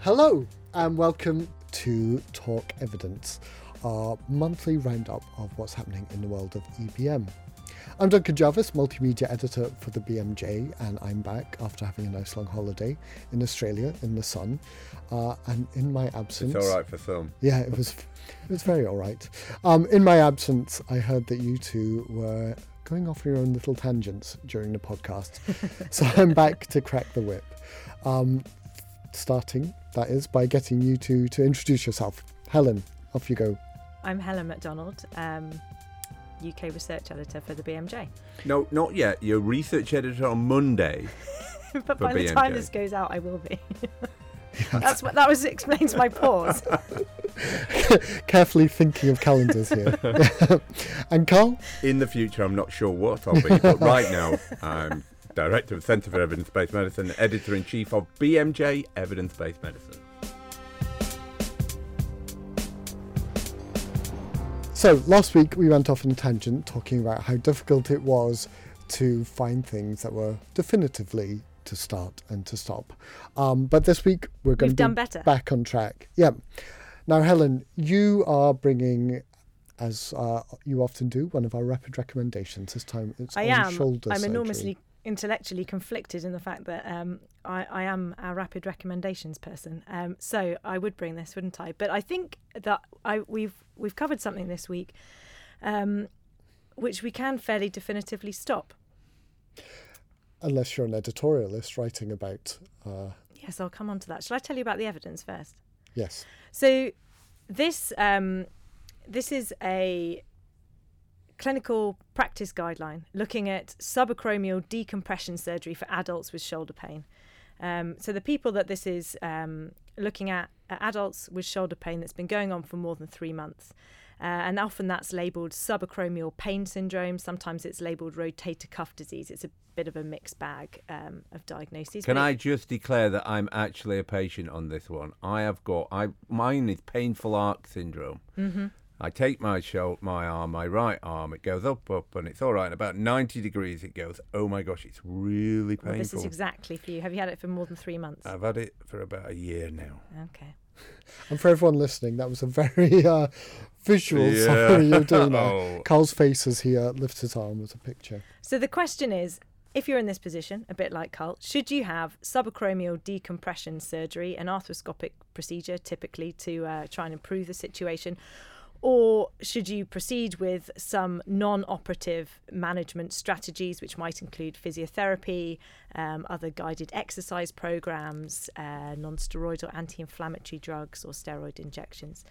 Hello, and welcome to Talk Evidence, our monthly roundup of what's happening in the world of EBM. I'm Duncan Jarvis, multimedia editor for the BMJ, and I'm back after having a nice long holiday in Australia in the sun. Uh, and in my absence, It's all right for some. yeah, it was it was very all right. Um, in my absence, I heard that you two were going off your own little tangents during the podcast, so I'm back to crack the whip. Um, starting, that is, by getting you two to introduce yourself. Helen, off you go. I'm Helen McDonald, um, UK research editor for the BMJ. No, not yet. You're research editor on Monday. but For by the time this goes out, I will be. That's what that was explains my pause. Carefully thinking of calendars here. and Carl, In the future, I'm not sure what I'll be, but right now, I'm director of the Centre for Evidence Based Medicine, editor in chief of BMJ Evidence Based Medicine. So last week we went off on a tangent talking about how difficult it was to find things that were definitively to start and to stop. Um, but this week we're going We've to done be better. back on track. Yeah. Now, Helen, you are bringing, as uh, you often do, one of our rapid recommendations. This time it's I on am. shoulder I'm surgery. enormously intellectually conflicted in the fact that um, I, I am a rapid recommendations person. Um, so I would bring this, wouldn't I? But I think that I we've we've covered something this week, um, which we can fairly definitively stop. Unless you're an editorialist writing about, uh, Yes, I'll come on to that. Shall I tell you about the evidence first? yes. So this um, this is a clinical practice guideline looking at subacromial decompression surgery for adults with shoulder pain. Um, so the people that this is um, looking at are adults with shoulder pain that's been going on for more than three months. Uh, and often that's labelled subacromial pain syndrome. Sometimes it's labelled rotator cuff disease. It's a bit of a mixed bag um, of diagnoses. Can I just declare that I'm actually a patient on this one? I have got, I mine is painful arc syndrome. Mm-hmm. I take my shoulder, my arm, my right arm, it goes up, up, and it's all right. About 90 degrees, it goes, oh my gosh, it's really painful. Well, this is exactly for you. Have you had it for more than three months? I've had it for about a year now. okay. And for everyone listening, that was a very uh, visual Yeah. summary you're doing there. Oh. Carl's face as he uh, lifts his arm was a picture. So the question is if you're in this position, a bit like Carl, should you have subacromial decompression surgery, an arthroscopic procedure typically to uh, try and improve the situation? Or should you proceed with some non operative management strategies, which might include physiotherapy, um, other guided exercise programs, uh, non steroidal anti inflammatory drugs, or steroid injections?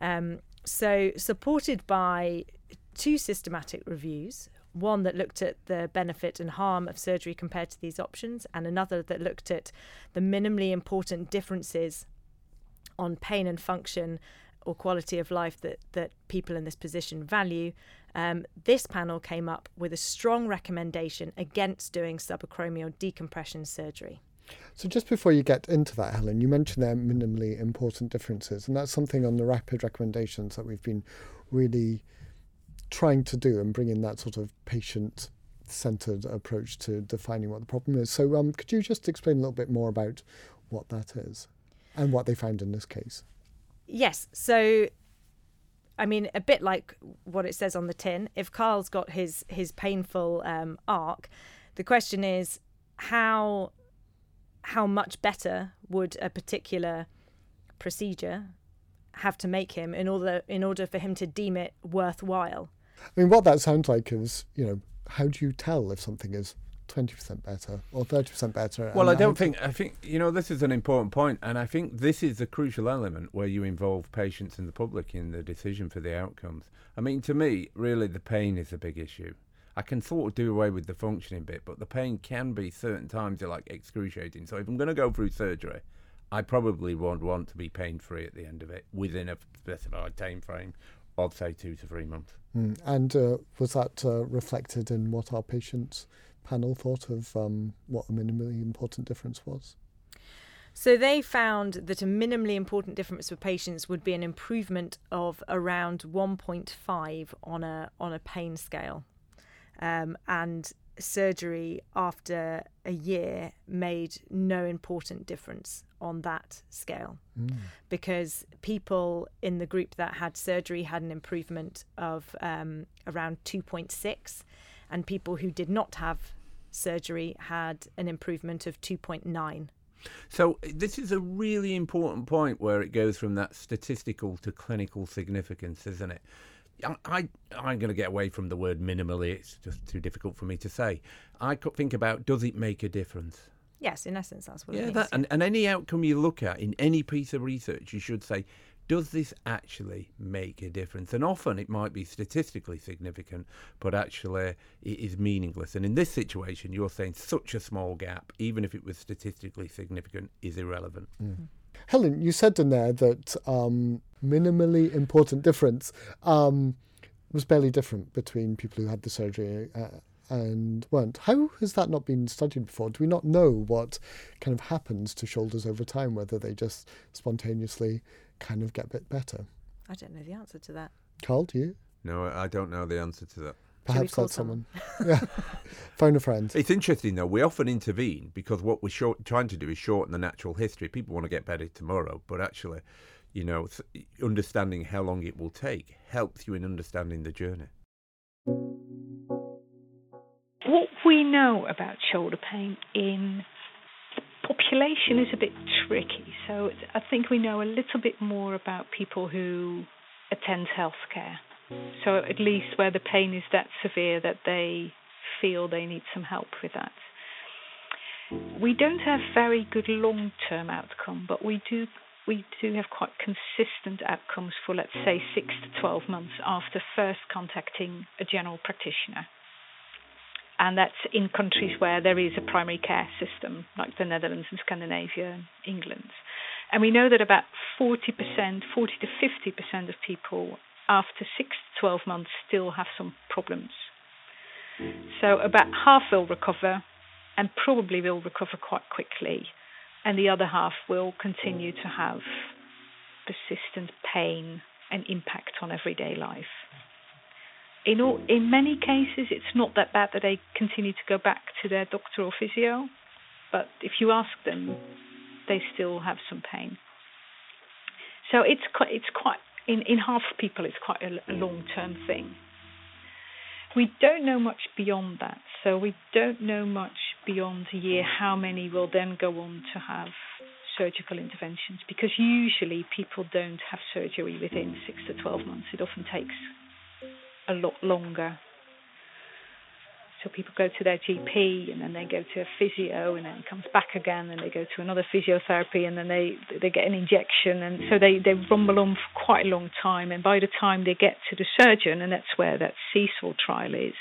Um, so, supported by two systematic reviews one that looked at the benefit and harm of surgery compared to these options, and another that looked at the minimally important differences on pain and function or quality of life that, that people in this position value. Um, this panel came up with a strong recommendation against doing subacromial decompression surgery. So just before you get into that, Helen, you mentioned there minimally important differences, and that's something on the rapid recommendations that we've been really trying to do and bring in that sort of patient centered approach to defining what the problem is. So um, could you just explain a little bit more about what that is and what they found in this case? Yes. So, I mean, a bit like what it says on the tin. If Carl's got his his painful um, arc, the question is how how much better would a particular procedure have to make him in order in order for him to deem it worthwhile? I mean, what that sounds like is, you know, how do you tell if something is 20% better or 30% better? Well, I don't how- think. I think you know this is an important point, and I think this is the crucial element where you involve patients and the public in the decision for the outcomes. I mean, to me, really, the pain is a big issue. I can sort of do away with the functioning bit, but the pain can be certain times are like excruciating. So if I'm going to go through surgery, I probably would want to be pain free at the end of it within a specified time frame of say two to three months. Mm. And uh, was that uh, reflected in what our patients panel thought of um, what a minimally important difference was? So they found that a minimally important difference for patients would be an improvement of around 1.5 on a on a pain scale, um, and surgery after a year made no important difference on that scale mm. because people in the group that had surgery had an improvement of um, around 2.6 and people who did not have surgery had an improvement of 2.9 so this is a really important point where it goes from that statistical to clinical significance, isn't it? I, I am going to get away from the word minimally. It's just too difficult for me to say. I could think about does it make a difference? Yes, in essence, that's what yeah, it means. That, and, and any outcome you look at in any piece of research, you should say, does this actually make a difference? And often it might be statistically significant, but actually it is meaningless. And in this situation, you're saying such a small gap, even if it was statistically significant, is irrelevant. Mm. Helen, you said in there that um, minimally important difference um, was barely different between people who had the surgery uh, and weren't. How has that not been studied before? Do we not know what kind of happens to shoulders over time, whether they just spontaneously kind of get a bit better? I don't know the answer to that. Carl, do you? No, I don't know the answer to that. Perhaps that's someone. someone. yeah. Phone a friend. It's interesting though. We often intervene because what we're short, trying to do is shorten the natural history. People want to get better tomorrow, but actually, you know, understanding how long it will take helps you in understanding the journey. What we know about shoulder pain in population is a bit tricky. So I think we know a little bit more about people who attend healthcare. So at least where the pain is that severe that they feel they need some help with that. We don't have very good long-term outcome, but we do we do have quite consistent outcomes for let's say 6 to 12 months after first contacting a general practitioner and that's in countries where there is a primary care system, like the Netherlands and Scandinavia and England. And we know that about 40%, 40 to 50% of people after 6 to 12 months still have some problems. So about half will recover and probably will recover quite quickly, and the other half will continue to have persistent pain and impact on everyday life in all, in many cases, it's not that bad that they continue to go back to their doctor or physio. But if you ask them, they still have some pain. So it's quite, it's quite in, in half of people, it's quite a, a mm. long term thing. We don't know much beyond that. So we don't know much beyond a year mm. how many will then go on to have surgical interventions because usually people don't have surgery within six to 12 months. It often takes a lot longer. So people go to their GP and then they go to a physio and then it comes back again and they go to another physiotherapy and then they they get an injection and so they they rumble on for quite a long time and by the time they get to the surgeon and that's where that CSAW trial is,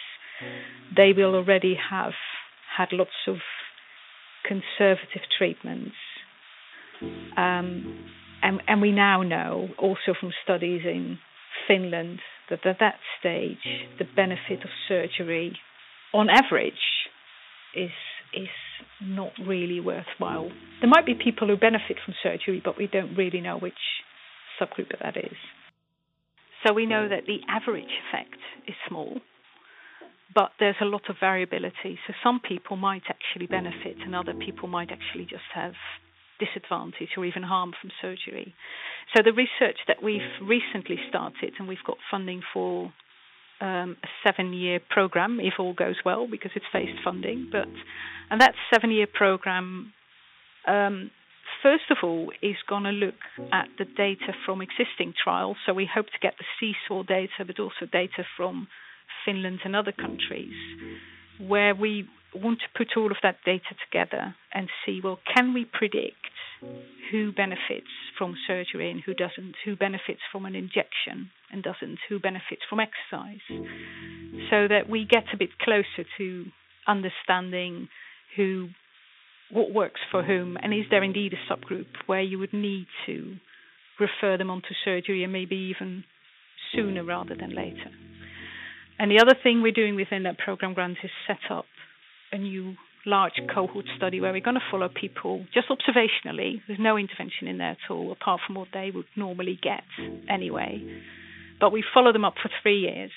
they will already have had lots of conservative treatments. Um, and, and we now know also from studies in Finland that at that stage the benefit of surgery on average is is not really worthwhile. There might be people who benefit from surgery, but we don't really know which subgroup that is. So we know that the average effect is small, but there's a lot of variability. So some people might actually benefit, and other people might actually just have disadvantage or even harm from surgery. So the research that we've recently started, and we've got funding for um, a seven-year program, if all goes well, because it's phased funding. But and that seven-year program, um, first of all, is going to look at the data from existing trials. So we hope to get the CSAW data, but also data from Finland and other countries, where we want to put all of that data together and see well, can we predict who benefits from surgery and who doesn't, who benefits from an injection and doesn't, who benefits from exercise, so that we get a bit closer to understanding who what works for whom, and is there indeed a subgroup where you would need to refer them on to surgery and maybe even sooner rather than later. And the other thing we're doing within that program grant is set up a new large cohort study where we're going to follow people just observationally. There's no intervention in there at all, apart from what they would normally get anyway. But we follow them up for three years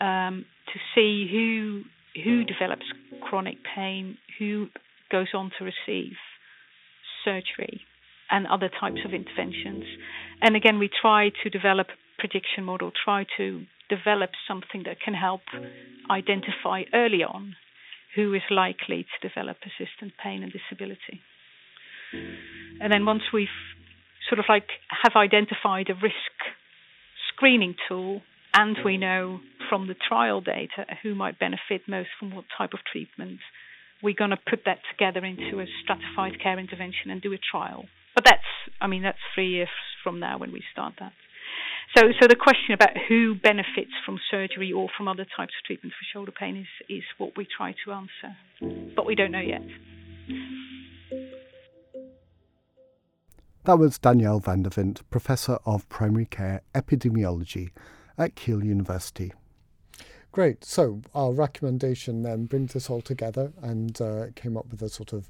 um, to see who who develops chronic pain, who goes on to receive surgery and other types of interventions. And again, we try to develop a prediction model, try to develop something that can help identify early on who is likely to develop persistent pain and disability. And then once we've sort of like have identified a risk screening tool and we know from the trial data who might benefit most from what type of treatment, we're going to put that together into a stratified care intervention and do a trial. But that's, I mean, that's three years from now when we start that. So, so the question about who benefits from surgery or from other types of treatment for shoulder pain is, is what we try to answer, but we don't know yet. That was Danielle van der Windt, Professor of Primary Care Epidemiology at Keele University. Great. So our recommendation then brings this all together and uh, came up with a sort of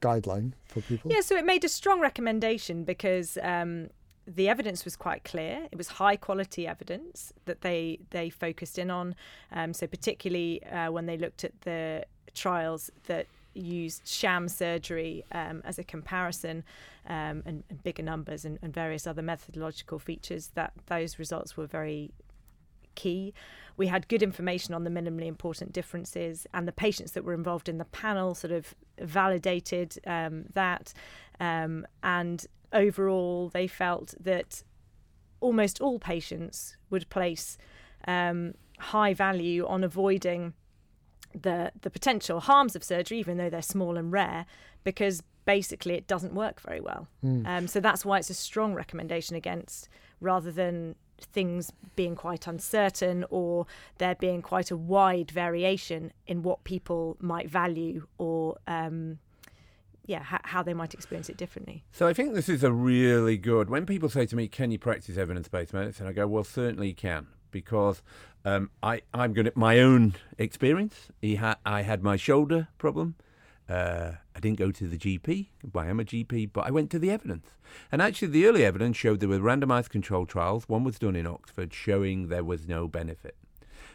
guideline for people. Yeah, so it made a strong recommendation because um, the evidence was quite clear. It was high quality evidence that they they focused in on. Um, so particularly uh, when they looked at the trials that used sham surgery um, as a comparison um, and, and, bigger numbers and, and, various other methodological features that those results were very key we had good information on the minimally important differences and the patients that were involved in the panel sort of validated um, that um, and overall they felt that almost all patients would place um, high value on avoiding the the potential harms of surgery, even though they're small and rare, because basically it doesn't work very well. Mm. Um, so that's why it's a strong recommendation against, rather than things being quite uncertain or there being quite a wide variation in what people might value or um, yeah, ha- how they might experience it differently. So I think this is a really good. When people say to me, "Can you practice evidence-based medicine?" I go, "Well, certainly you can," because um, I, I'm going to my own experience. Ha- I had my shoulder problem. Uh, I didn't go to the GP. I am a GP, but I went to the evidence. And actually, the early evidence showed there were randomized controlled trials. One was done in Oxford showing there was no benefit.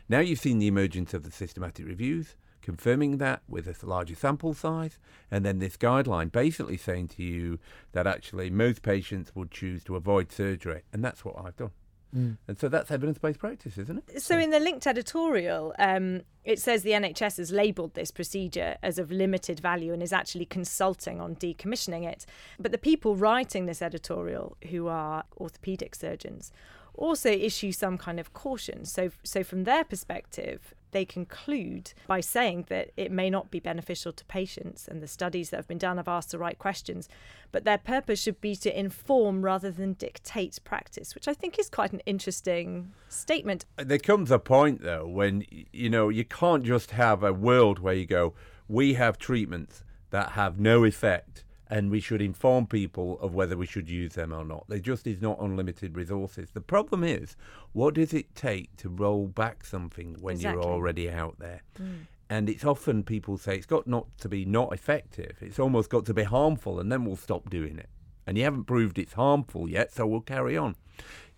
Now you've seen the emergence of the systematic reviews, confirming that with a larger sample size, and then this guideline basically saying to you that actually most patients would choose to avoid surgery. And that's what I've done. Mm. And so that's evidence based practice, isn't it? So, in the linked editorial, um, it says the NHS has labelled this procedure as of limited value and is actually consulting on decommissioning it. But the people writing this editorial, who are orthopaedic surgeons, also issue some kind of caution. So, so from their perspective, they conclude by saying that it may not be beneficial to patients, and the studies that have been done have asked the right questions, but their purpose should be to inform rather than dictate practice, which I think is quite an interesting statement. There comes a point, though, when you know you can't just have a world where you go, we have treatments that have no effect and we should inform people of whether we should use them or not. There just is not unlimited resources. The problem is, what does it take to roll back something when exactly. you're already out there? Mm. And it's often people say it's got not to be not effective. It's almost got to be harmful, and then we'll stop doing it. And you haven't proved it's harmful yet, so we'll carry on.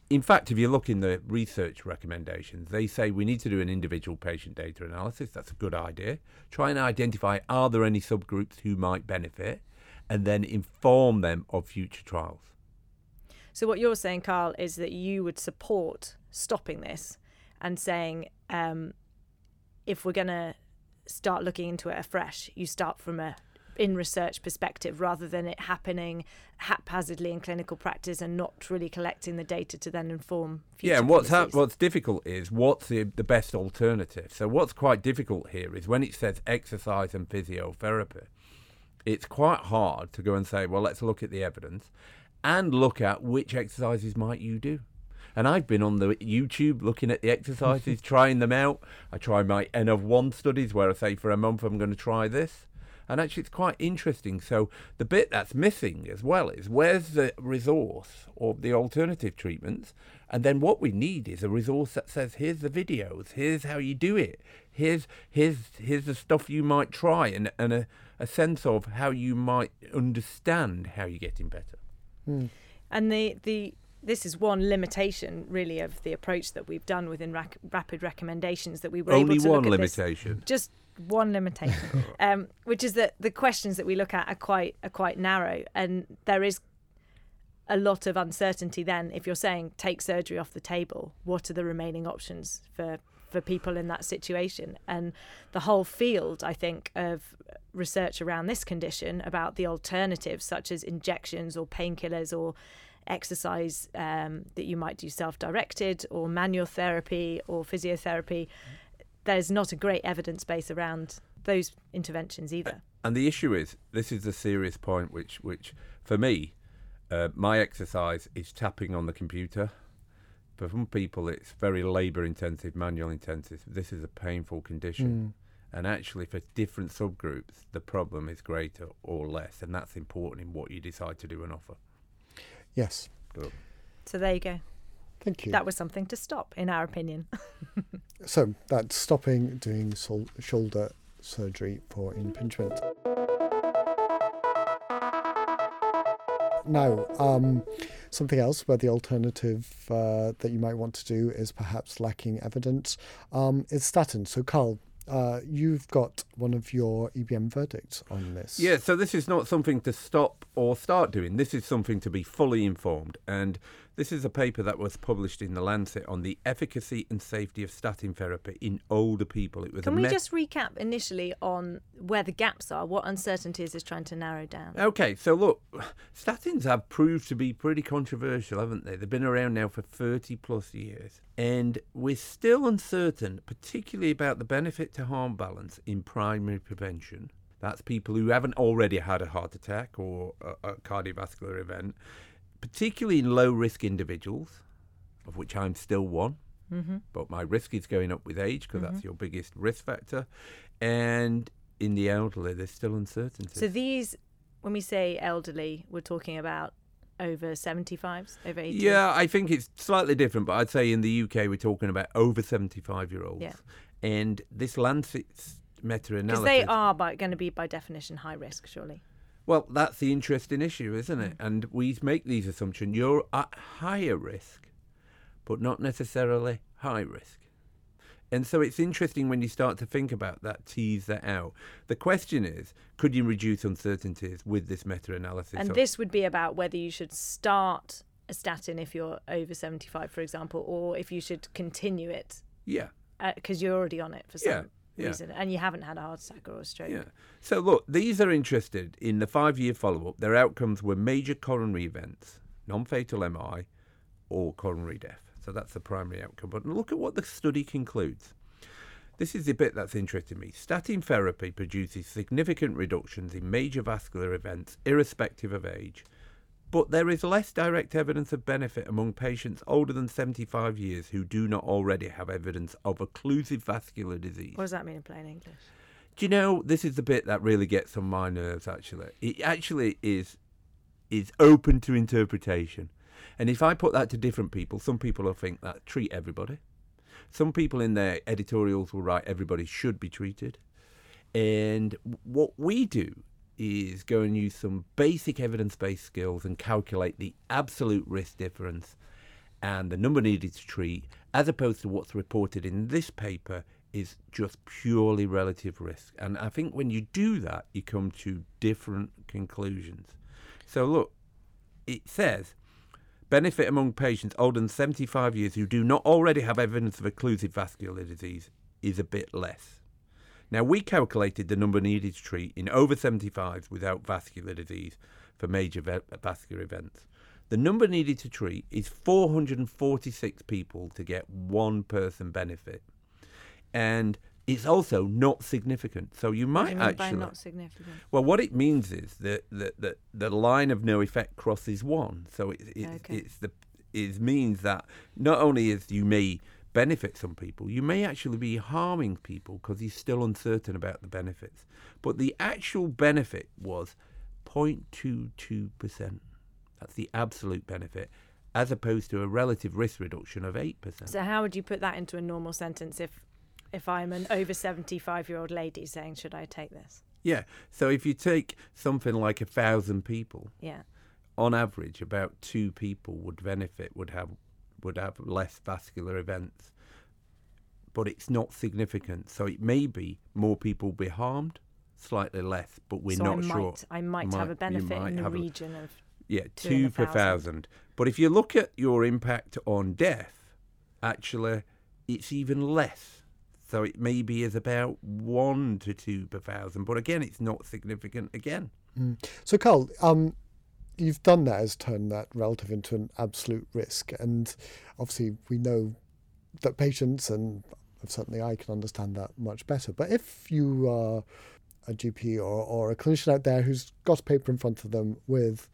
In fact, if you look in the research recommendations, they say we need to do an individual patient data analysis. That's a good idea. Try and identify are there any subgroups who might benefit and then inform them of future trials. So, what you're saying, Carl, is that you would support stopping this and saying um, if we're going to start looking into it afresh, you start from a in research perspective rather than it happening haphazardly in clinical practice and not really collecting the data to then inform yeah and what's ha- what's difficult is what's the, the best alternative so what's quite difficult here is when it says exercise and physiotherapy it's quite hard to go and say, well, let's look at the evidence and look at which exercises might you do. And I've been on the YouTube looking at the exercises, trying them out. I try my N of one studies where I say for a month I'm going to try this. And actually, it's quite interesting. So, the bit that's missing as well is where's the resource of the alternative treatments? And then what we need is a resource that says, here's the videos, here's how you do it, here's, here's, here's the stuff you might try, and, and a, a sense of how you might understand how you're getting better. Mm. And the, the this is one limitation, really, of the approach that we've done within rac- rapid recommendations that we were Only able to one look at this- limitation. just one limitation, um, which is that the questions that we look at are quite are quite narrow, and there is a lot of uncertainty. Then, if you're saying take surgery off the table, what are the remaining options for for people in that situation? And the whole field, I think, of research around this condition about the alternatives, such as injections or painkillers or exercise um, that you might do self-directed or manual therapy or physiotherapy there's not a great evidence base around those interventions either. And the issue is, this is a serious point, which, which for me, uh, my exercise is tapping on the computer. For some people, it's very labour intensive, manual intensive. This is a painful condition. And actually, for different subgroups, the problem is greater or less. And that's important in what you decide to do and offer. Yes. But So there you go. Thank you. That was something to stop, in our opinion. So that's stopping doing sol- shoulder surgery for impingement. Now, um, something else where the alternative uh, that you might want to do is perhaps lacking evidence um, is statin. So, Carl, uh, you've got one of your EBM verdicts on this. Yeah, so this is not something to stop or start doing. This is something to be fully informed. And this is a paper that was published in The Lancet on the efficacy and safety of statin therapy in older people. It was Can we just recap initially on where the gaps are, what uncertainties is trying to narrow down? Okay, so look, statins have proved to be pretty controversial, haven't they? They've been around now for 30 plus years. And we're still uncertain, particularly about the benefit to harm balance in primary prevention. That's people who haven't already had a heart attack or a, a cardiovascular event, particularly in low risk individuals, of which I'm still one. Mm-hmm. But my risk is going up with age because that's your biggest risk factor. And in the elderly, there's still uncertainty. So these, when we say elderly, we're talking about over 75s, over 80s? Yeah, I think it's slightly different, but I'd say in the UK we're talking about over 75 year olds. Yeah. And this Lancet's meta analysis. Because they are by, going to be, by definition, high risk, surely. Well, that's the interesting issue, isn't it? And we make these assumptions. You're at higher risk, but not necessarily high risk. And so it's interesting when you start to think about that, tease that out. The question is, could you reduce uncertainties with this meta analysis? And this would be about whether you should start a statin if you're over 75, for example, or if you should continue it yeah. Uh, because you're already on it for some Yeah, yeah. reason and you haven't had a heart attack or a stroke. Yeah. So look, these are interested in the five-year follow-up. Their outcomes were major coronary events, non-fatal MI, or coronary death. So that's the primary outcome. But look at what the study concludes. This is the bit that's interesting me. Statin therapy produces significant reductions in major vascular events, irrespective of age. But there is less direct evidence of benefit among patients older than 75 years who do not already have evidence of occlusive vascular disease. What does that mean in plain English? Do you know this is the bit that really gets on my nerves? Actually, it actually is is open to interpretation, and if I put that to different people, some people will think that treat everybody. Some people in their editorials will write everybody should be treated, and what we do is go and use some basic evidence-based skills and calculate the absolute risk difference and the number needed to treat, as opposed to what's reported in this paper is just purely relative risk. And I think when you do that, you come to different conclusions. So look, it says benefit among patients older than 75 years who do not already have evidence of occlusive vascular disease is a bit less. Now, we calculated the number needed to treat in over 75s without vascular disease for major va- vascular events. The number needed to treat is 446 people to get one person benefit. And it's also not significant. So you What do might you mean actually. by not significant? Well, what it means is that the, the, the line of no effect crosses one. So it, it, Okay. it's the it means that not only is you may benefit some people, you may actually be harming people because you're still uncertain about the benefits. But the actual benefit was 0.22 percent. That's the absolute benefit, as opposed to a relative risk reduction of eight percent. So how would you put that into a normal sentence if if I'm an over 75 year old lady saying should I take this? Yeah. So if you take something like a thousand people, Yeah. on average, about two people would benefit, would have would have less vascular events, but it's not significant. So it may be more people be harmed, slightly less, but we're so not I sure. Might, I might, Might- have a benefit in the have a- region of. Yeah, two in two a per thousand. thousand. But if you look at your impact on death, actually, it's even less. So it maybe is about one to two per thousand. But again, it's not significant again. Mm. So, Carl, um, you've done that as turned that relative into an absolute risk, and obviously we know that patients and certainly I can understand that much better. But if you are a GP or, or a clinician out there who's got a paper in front of them with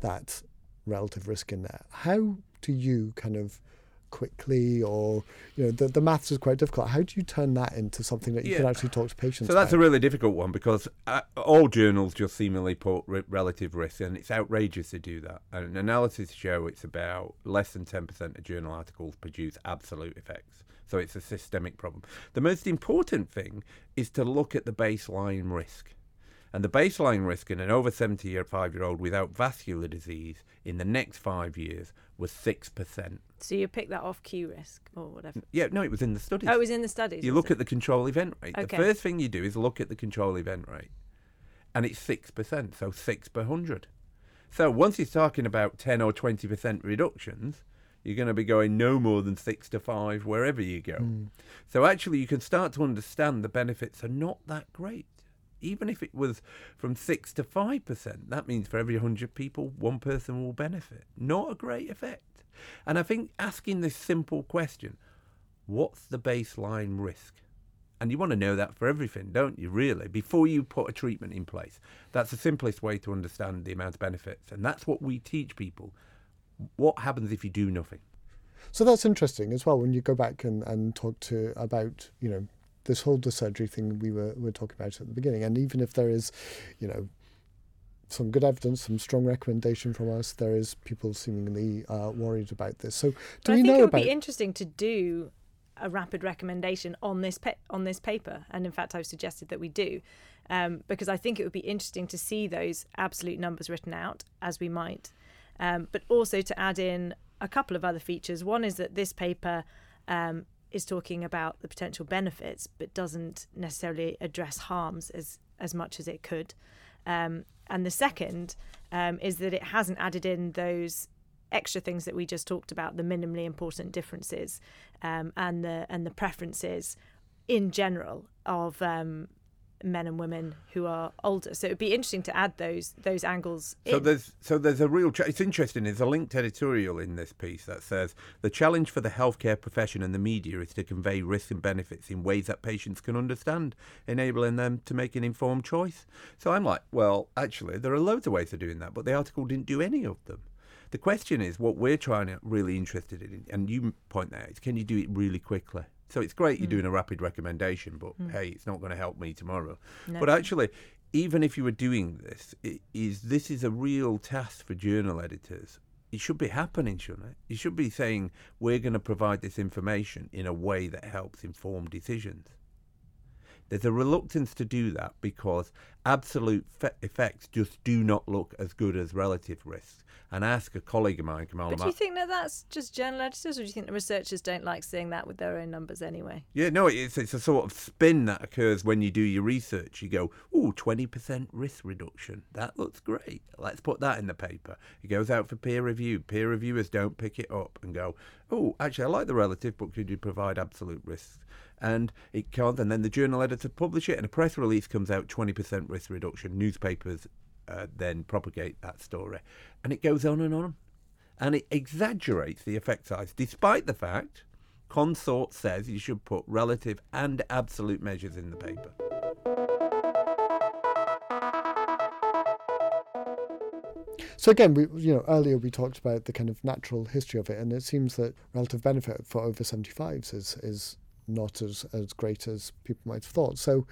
that relative risk in there, how do you kind of quickly or you know the, the maths is quite difficult how do you turn that into something that you can actually talk to patients So that's a really difficult one because uh, all journals just seemingly put re- relative risk, and it's outrageous to do that. And analysis show it's about less than 10% of journal articles produce absolute effects. So it's a systemic problem. The most important thing is to look at the baseline risk. And the baseline risk in an over 70 year five year old without vascular disease in the next five years was 6%. So you pick that off Q risk or whatever. Yeah, no, it was in the studies. Oh, it was in the studies. You look it? at the control event rate. Okay. The first thing you do is look at the control event rate. And it's 6%, so 6 per 100. So once you're talking about 10 or 20% reductions, you're going to be going no more than 6 to 5 wherever you go. Mm. So actually, you can start to understand the benefits are not that great. Even if it was from 6 to 5%, that means for every 100 people, one person will benefit. Not a great effect. And I think asking this simple question what's the baseline risk? And you want to know that for everything, don't you, really, before you put a treatment in place? That's the simplest way to understand the amount of benefits. And that's what we teach people. What happens if you do nothing? So that's interesting as well when you go back and, and talk to about, you know, this whole the surgery thing we were, were talking about at the beginning. And even if there is, you know, some good evidence, some strong recommendation from us, there is people seemingly uh, worried about this. So do But I we think know it would about be interesting to do a rapid recommendation on this pa- on this paper, and in fact, I've suggested that we do, um, because I think it would be interesting to see those absolute numbers written out as we might, um, but also to add in a couple of other features. One is that this paper um, is talking about the potential benefits, but doesn't necessarily address harms as as much as it could. Um, and the second um, is that it hasn't added in those extra things that we just talked about, the minimally important differences um, and the and the preferences in general of um, men and women who are older. So it'd be interesting to add those those angles. So in. there's so there's a real. Ch- it's interesting. There's a linked editorial in this piece that says the challenge for the healthcare profession and the media is to convey risks and benefits in ways that patients can understand, enabling them to make an informed choice. So I'm like, well, actually, there are loads of ways of doing that, but the article didn't do any of them. The question is, what we're trying to really interested in, and you point that out, is can you do it really quickly? So it's great you're hmm. doing a rapid recommendation, but hmm. hey, it's not going to help me tomorrow. No. But actually, even if you were doing this, is this is a real task for journal editors. It should be happening, shouldn't it? You should be saying we're going to provide this information in a way that helps inform decisions. There's a reluctance to do that because absolute fe- effects just do not look as good as relative risks. And I ask a colleague of mine, Kamal but do you think that that's just journal editors, or do you think the researchers don't like seeing that with their own numbers anyway? Yeah, no, it's it's a sort of spin that occurs when you do your research. You go, oh, 20% risk reduction. That looks great. Let's put that in the paper. It goes out for peer review. Peer reviewers don't pick it up and go, oh, actually, I like the relative, but could you provide absolute risks? And it can't. And then the journal editor publish it, and a press release comes out 20% risk reduction. Newspapers uh, then propagate that story. And it goes on and on. And it exaggerates the effect size, despite the fact Consort says you should put relative and absolute measures in the paper. So again, we you know earlier we talked about the kind of natural history of it, and it seems that relative benefit for over 75s is is not as as great as people might have thought. So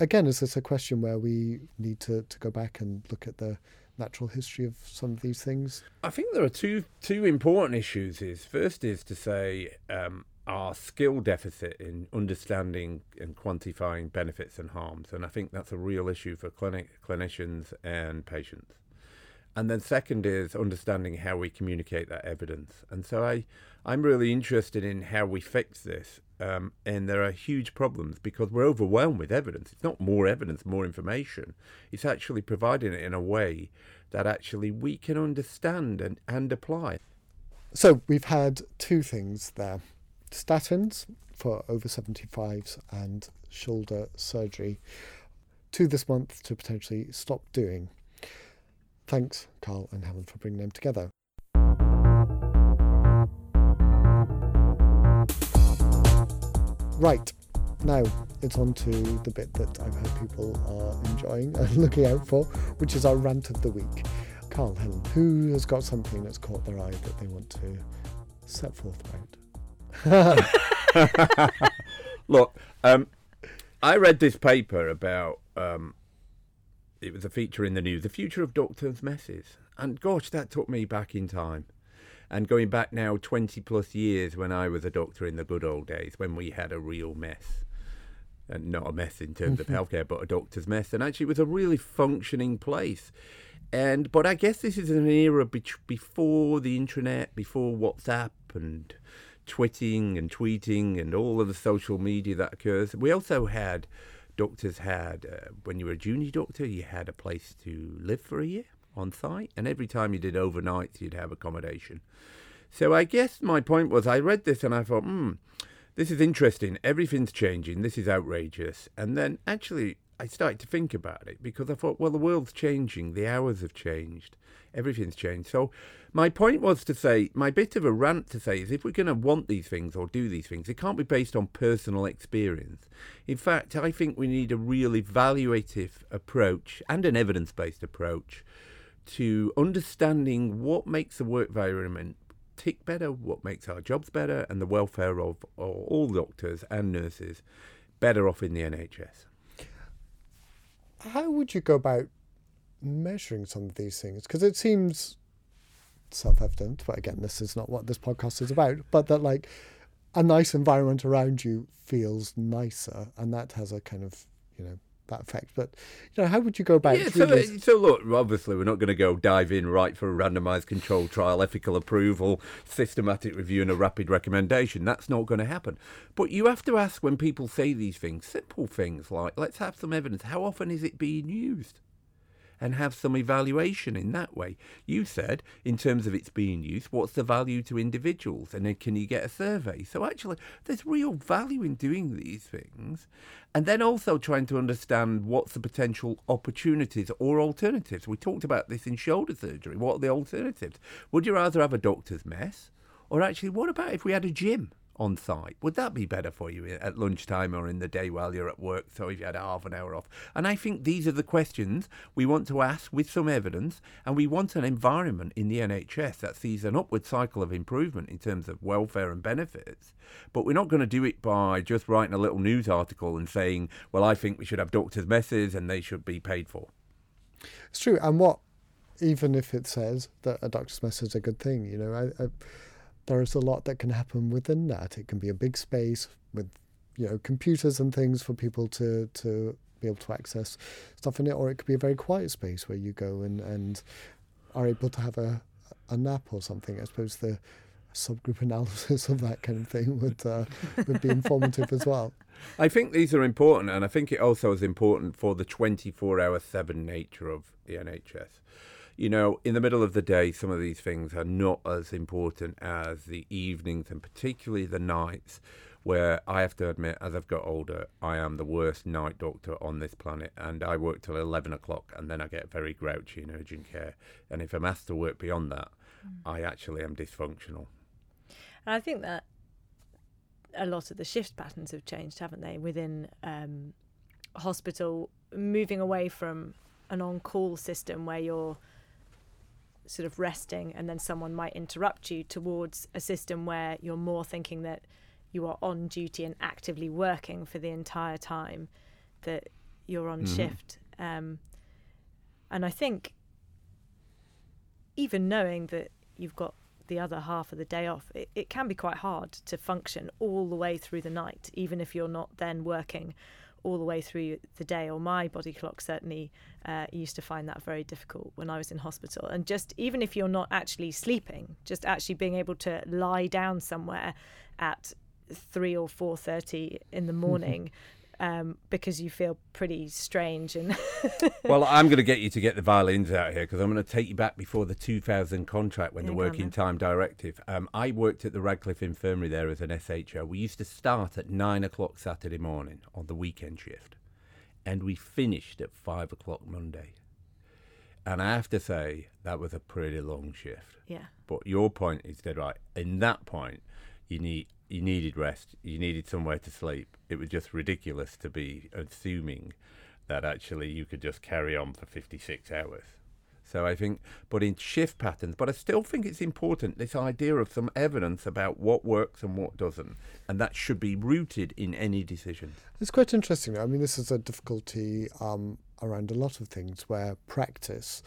again, is this a question where we need to, to go back and look at the natural history of some of these things? I think there are two two important issues. Is first is to say um, our skill deficit in understanding and quantifying benefits and harms, and I think that's a real issue for clinic clinicians and patients. and then second is understanding how we communicate that evidence. And so I, I'm really interested in how we fix this. Um, and there are huge problems because we're overwhelmed with evidence. It's not more evidence, more information. It's actually providing it in a way that actually we can understand and, and apply. So we've had two things there statins for over 75s and shoulder surgery to this month to potentially stop doing. Thanks, Carl and Helen, for bringing them together. Right, now it's on to the bit that I've heard people are enjoying and looking out for, which is our rant of the week. Carl, Helen, who has got something that's caught their eye that they want to set forth about? Look, um, I read this paper about um, it was a feature in the news, the future of doctors' messes. And gosh, that took me back in time. And going back now 20 plus years when I was a doctor in the good old days, when we had a real mess. And not a mess in terms of mm-hmm. healthcare, but a doctor's mess. And actually, it was a really functioning place. And but I guess this is an era be- before the internet, before WhatsApp and twitting and tweeting and all of the social media that occurs. We also had doctors had, uh, when you were a junior doctor, you had a place to live for a year on site, and every time you did overnights, you'd have accommodation. So I guess my point was, I read this and I thought, hmm, this is interesting. Everything's changing. This is outrageous. And then actually, I started to think about it because I thought, well, the world's changing. The hours have changed. Everything's changed. So my point was to say, my bit of a rant to say is if we're going to want these things or do these things, it can't be based on personal experience. In fact, I think we need a real evaluative approach and an evidence based approach to understanding what makes the work environment tick better, what makes our jobs better, and the welfare of all doctors and nurses better off in the NHS. How would you go about measuring some of these things? Because it seems self-evident but again this is not what this podcast is about but that like a nice environment around you feels nicer and that has a kind of you know that effect but you know how would you go about yeah, so, so look obviously we're not going to go dive in right for a randomized control trial ethical approval systematic review and a rapid recommendation. That's not going to happen. But you have to ask when people say these things simple things like let's have some evidence. How often is it being used and have some evaluation in that way. You said, in terms of its being used, what's the value to individuals? And then can you get a survey? So actually, there's real value in doing these things. And then also trying to understand what's the potential opportunities or alternatives. We talked about this in shoulder surgery. What are the alternatives? Would you rather have a doctor's mess? Or actually, what about if we had a gym? On site. Would that be better for you eh, at lunchtime or in the day while you're at work? So if you had half an hour off. And I think these are the questions we want to ask with some evidence, and we want an environment in the NHS that sees an upward cycle of improvement in terms of welfare and benefits. But we're not going to do it by just writing a little news article and saying, well, I think we should have doctors' messes and they should be paid for. It's true. And what, even if it says that a doctor's mess is a good thing, you know, I, I there's a lot that can happen within that. It can be a big space with you know computers and things for people to to be able to access stuff in it, or it could be a very quiet space where you go and and are able to have a a nap or something. I suppose the subgroup analysis of that kind of thing would uh, would be informative as well. I think these are important, and I think it also is important for the 24 hour 7 nature of the NHS you know, in the middle of the day, some of these things are not as important as the evenings and particularly the nights, where I have to admit, as I've got older, I am the worst night doctor on this planet, and I work till 11 o'clock, and then I get very grouchy in urgent care. And if I'm asked to work beyond that, mm. I actually am dysfunctional. And I think that a lot of the shift patterns have changed, haven't they, within um, hospital, moving away from an on call system where you're sort of resting and then someone might interrupt you towards a system where you're more thinking that you are on duty and actively working for the entire time that you're on mm-hmm. shift. Um, and I think even knowing that you've got the other half of the day off, it, it can be quite hard to function all the way through the night, even if you're not then working all the way through the day, or my body clock certainly uh, used to find that very difficult when I was in hospital. And just even if you're not actually sleeping, just actually being able to lie down somewhere at three or four thirty in the morning um, because you feel pretty strange. And well, I'm going to get you to get the violins out here because I'm going to take you back before the 2000 contract when the working time directive. Um, I worked at the Radcliffe Infirmary there as an SHO. We used to start at nine o'clock Saturday morning on the weekend shift, and we finished at five o'clock Monday. And I have to say that was a pretty long shift. Yeah. But your point is dead right. In that point, you need you needed rest, you needed somewhere to sleep. It was just ridiculous to be assuming that actually you could just carry on for 56 hours. So I think, but in shift patterns, but I still think it's important this idea of some evidence about what works and what doesn't, and that should be rooted in any decision. It's quite interesting. I mean, this is a difficulty um, around a lot of things where practice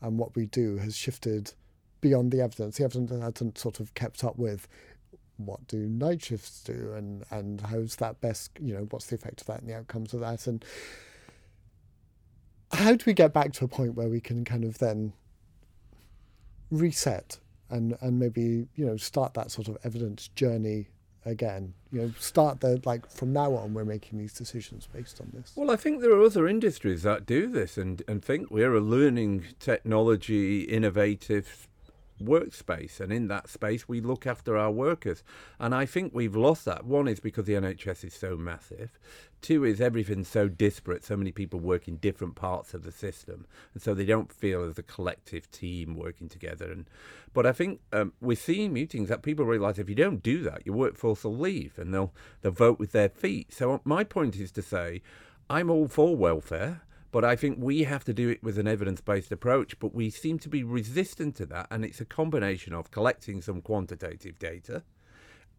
and what we do has shifted beyond the evidence. The evidence hasn't sort of kept up with what do night shifts do and and how's that best you know what's the effect of that and the outcomes of that? And how do we get back to a point where we can kind of then reset and and maybe you know start that sort of evidence journey again? You know start the like from now on we're making these decisions based on this. Well i think there are other industries that do this and and think we're a learning technology innovative workspace and in that space we look after our workers. And i think we've lost that. One is because the nhs is so massive. Two is everything's so disparate. So many people work in different parts of the system. And so they don't feel as a collective team working together. And but i think um, we're seeing meetings that people realize if you don't do that your workforce will leave and they'll they'll vote with their feet. So my point is to say i'm all for welfare but I think we have to do it with an evidence based approach. But we seem to be resistant to that. And it's a combination of collecting some quantitative data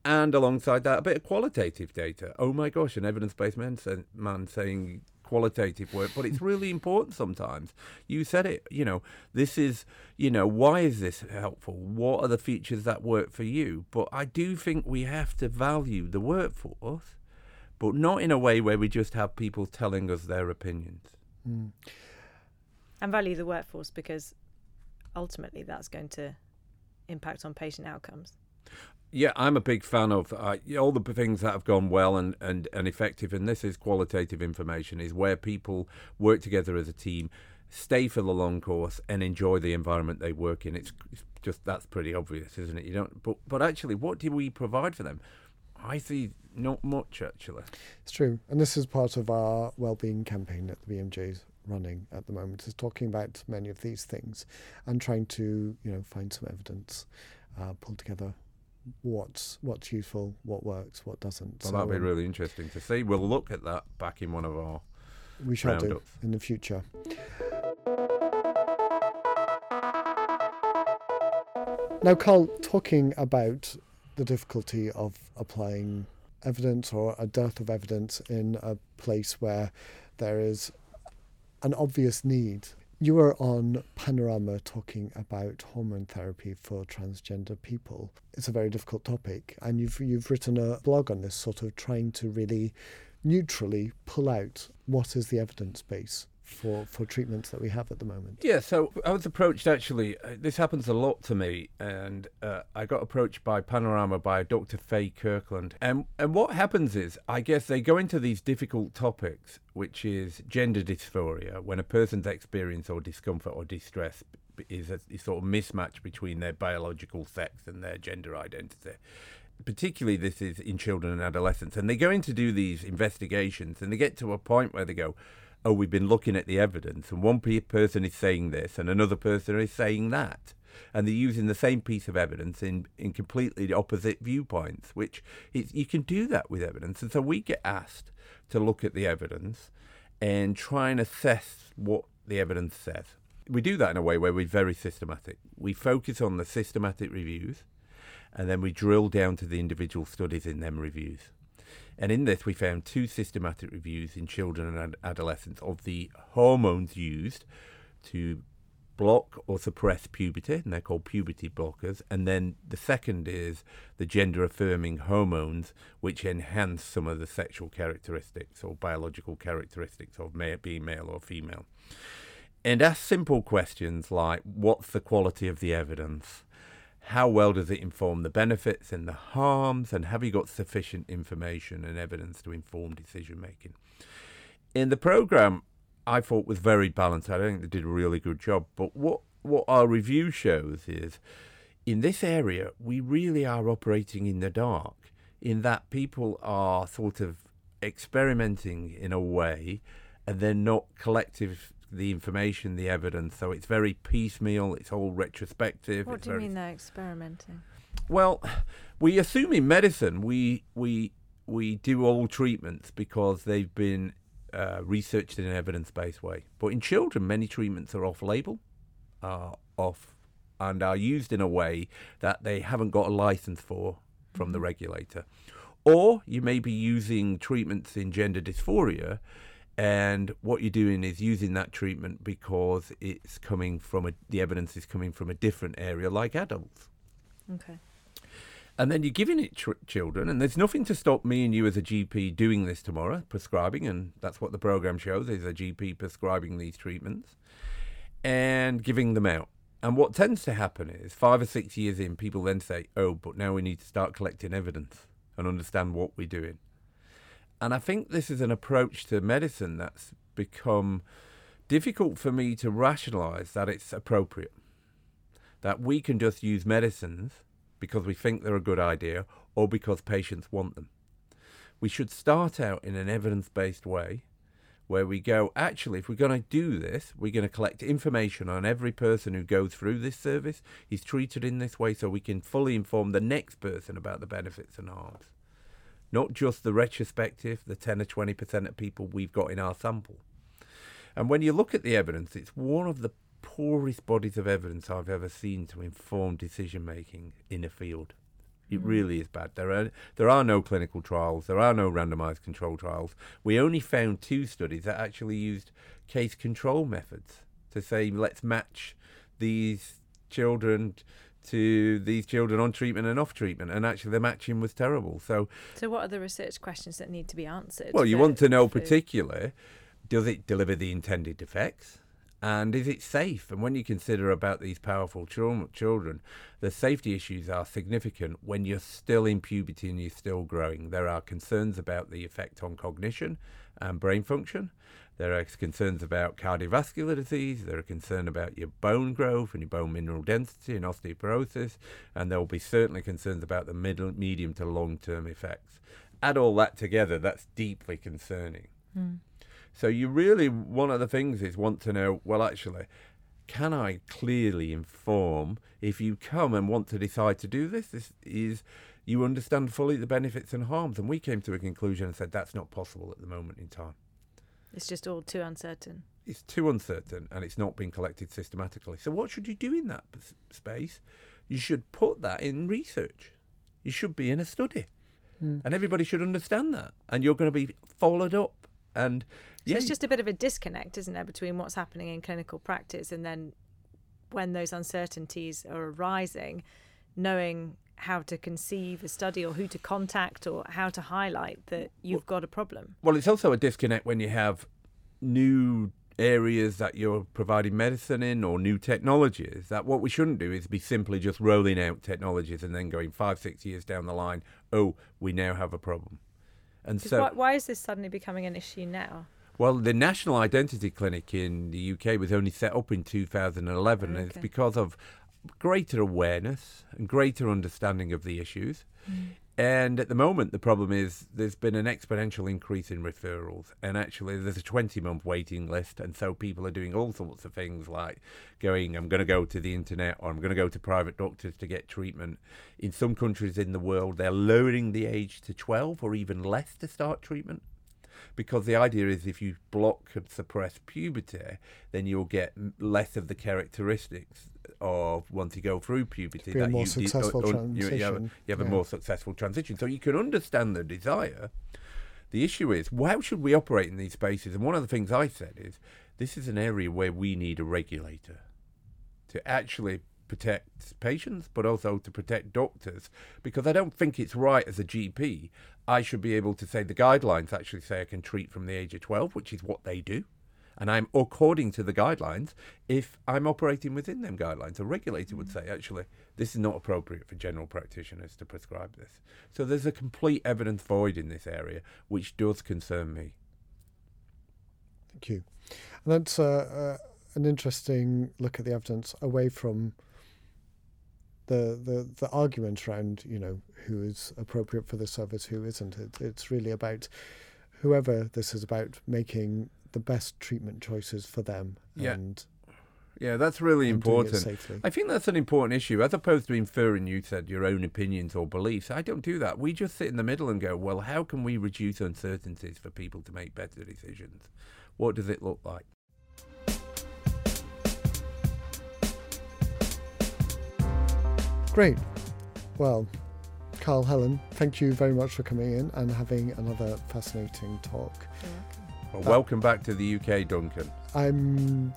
and alongside that, a bit of qualitative data. Oh my gosh, an evidence based man, man saying qualitative work, but it's really important sometimes. You said it, you know, this is, you know, why is this helpful? What are the features that work for you? But I do think we have to value the workforce, but not in a way where we just have people telling us their opinions. Mm. And value the workforce because ultimately that's going to impact on patient outcomes. Yeah, I'm a big fan of uh, all the things that have gone well and, and, and effective, and this is qualitative information, is where people work together as a team, stay for the long course, and enjoy the environment they work in. It's, it's just that's pretty obvious, isn't it? You don't, but but actually, what do we provide for them? I see not much actually. It's true, and this is part of our well-being campaign that the BMJ is running at the moment. Is talking about many of these things and trying to you know find some evidence, uh, pull together what's what's useful, what works, what doesn't. Well, so, that'd be um, really interesting to see. We'll look at that back in one of our. We shall roundups. do in the future. Now, Carl, talking about the difficulty of applying evidence or a dearth of evidence in a place where there is an obvious need. You were on Panorama talking about hormone therapy for transgender people. It's a very difficult topic, and you've you've written a blog on this, sort of trying to really neutrally pull out what is the evidence base for, for treatments that we have at the moment? Yeah, so I was approached actually, uh, this happens a lot to me, and uh, I got approached by Panorama by Dr. Faye Kirkland. And, and what happens is, I guess they go into these difficult topics, which is gender dysphoria, when a person's experience or discomfort or distress is a, a sort of mismatch between their biological sex and their gender identity particularly this is in children and adolescents, and they go in to do these investigations, and they get to a point where they go, oh, we've been looking at the evidence, and one person is saying this, and another person is saying that. And they're using the same piece of evidence in, in completely opposite viewpoints, which is, you can do that with evidence. And so we get asked to look at the evidence and try and assess what the evidence says. We do that in a way where we're very systematic. We focus on the systematic reviews, and then we drill down to the individual studies in them reviews. And in this, we found two systematic reviews in children and adolescents of the hormones used to block or suppress puberty, and they're called puberty blockers. And then the second is the gender affirming hormones, which enhance some of the sexual characteristics or biological characteristics of male, being male or female. And ask simple questions like what's the quality of the evidence? How well does it inform the benefits and the harms? And have you got sufficient information and evidence to inform decision making? In the program, I thought was very balanced. I think they did a really good job. But what what our review shows is in this area we really are operating in the dark. In that people are sort of experimenting in a way, and they're not collective the information, the evidence. So it's very piecemeal. It's all retrospective. What do you mean they're experimenting? Well, we assume in medicine we we we do all treatments because they've been uh, researched in an evidence-based way. But in children, many treatments are off-label, are off, and are used in a way that they haven't got a license for from the mm-hmm. regulator. Or you may be using treatments in gender dysphoria, and what you're doing is using that treatment because it's coming from a, the evidence is coming from a different area, like adults. Okay and then you're giving it tr- children, and there's nothing to stop me and you as a GP doing this tomorrow, prescribing, and that's what the program shows is a GP prescribing these treatments and giving them out. And what tends to happen is five or six years in, people then say, "Oh, but now we need to start collecting evidence and understand what we're doing." And I think this is an approach to medicine that's become difficult for me to rationalize that it's appropriate. That we can just use medicines because we think they're a good idea or because patients want them. We should start out in an evidence based way where we go, actually, if we're going to do this, we're going to collect information on every person who goes through this service, is treated in this way, so we can fully inform the next person about the benefits and harms. Not just the retrospective, the 10 or 20% of people we've got in our sample. And when you look at the evidence, it's one of the poorest bodies of evidence I've ever seen to inform decision making in a field. It mm. really is bad. There are there are no clinical trials. There are no randomized control trials. We only found two studies that actually used case control methods to say let's match these children to these children on treatment and off treatment, and actually the matching was terrible. So, so what are the research questions that need to be answered? Well, you want to know particularly, does it deliver the intended effects? And is it safe? And when you consider about these powerful children, the safety issues are significant when you're still in puberty and you're still growing. There are concerns about the effect on cognition and brain function. There are concerns about cardiovascular disease. There are concerns about your bone growth and your bone mineral density and osteoporosis. And there will be certainly concerns about the middle, medium to long term effects. Add all that together, that's deeply concerning. Mm. So you really one of the things is want to know. Well, actually, can I clearly inform if you come and want to decide to do this? This is you understand fully the benefits and harms, and we came to a conclusion and said that's not possible at the moment in time. It's just all too uncertain. It's too uncertain, and it's not being collected systematically. So what should you do in that space? You should put that in research. You should be in a study. Mm. And everybody should understand that. And you're going to be followed up. And so yeah. it's just a bit of a disconnect, isn't there, between what's happening in clinical practice and then when those uncertainties are arising, knowing how to conceive a study or who to contact or how to highlight that you've got a problem. Well, it's also a disconnect when you have new areas that you're providing medicine in or new technologies that what we shouldn't do is be simply just rolling out technologies and then going five six years down the line oh we now have a problem and so why, why is this suddenly becoming an issue now well, the National Identity Clinic in the UK was only set up in 2011, okay. and it's because of greater awareness and greater understanding of the issues. Mm. And at the moment, the problem is there's been an exponential increase in referrals. And actually, there's a 20 month waiting list. And so people are doing all sorts of things like going, I'm going to go to the internet or I'm going to go to private doctors to get treatment. In some countries in the world, they're lowering the age to 12 or even less to start treatment because the idea is if you block and suppress puberty, then you'll get less of the characteristics of once you go through puberty that you, successful transition. You, you, have, you have yeah. a more successful transition. So you can understand the desire. The issue is, well, how should we operate in these spaces? And one of the things I said is, this is an area where we need a regulator. to actually protect patients, but also to protect doctors, because I don't think it's right as a GP. I should be able to say the guidelines actually say I can treat from the age of 12, which is what they do. And I'm according to the guidelines if I'm operating within them guidelines. A regulator would say, actually, this is not appropriate for general practitioners to prescribe this. So there's a complete evidence void in this area, which does concern me. Thank you. And that's uh, uh, an interesting look at the evidence away from the, the, the argument around, you know, who is appropriate for the service, who isn't. It, it's really about whoever this is about making the best treatment choices for them. Yeah. And Yeah, that's really and doing it important. I think that's an important issue. As opposed to inferring, you said, your own opinions or beliefs, I don't do that. We just sit in the middle and go, well, how can we reduce uncertainties for people to make better decisions? What does it look like? Great. Well, Carl, Helen, thank you very much for coming in and having another fascinating talk. Well, That- welcome back to the UK, Duncan. I'm.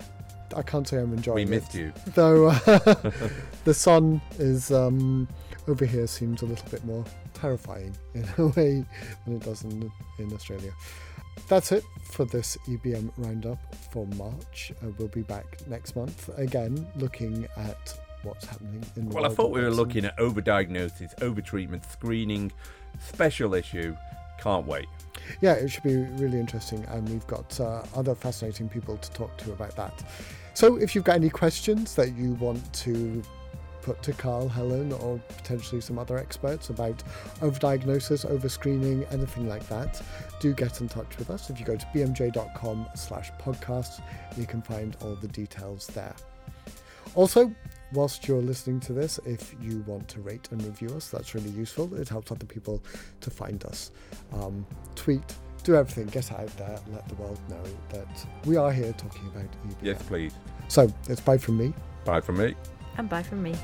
I can't say I'm enjoying We it. missed you. Though uh, the sun is um, over here seems a little bit more terrifying in a way than it does in, in Australia. That's it for this EBM roundup for March. Uh, we'll be back next month again, looking at what's happening in the Well, I thought we were looking at overdiagnosis, overtreatment, screening, special issue. Can't wait. Yeah, it should be really interesting, and we've got uh, other fascinating people to talk to about that. So, if you've got any questions that you want to put to Carl, Helen, or potentially some other experts about overdiagnosis, overscreening, anything like that, do get in touch with us. If you go to bmj.com slash podcast, you can find all the details there. Also, whilst you're listening to this, if you want to rate and review us, that's really useful. It helps other people to find us. Um, tweet, do everything, get out there, let the world know that we are here talking about EBM. Yes, please. So it's bye from me. Bye from me. And bye from me.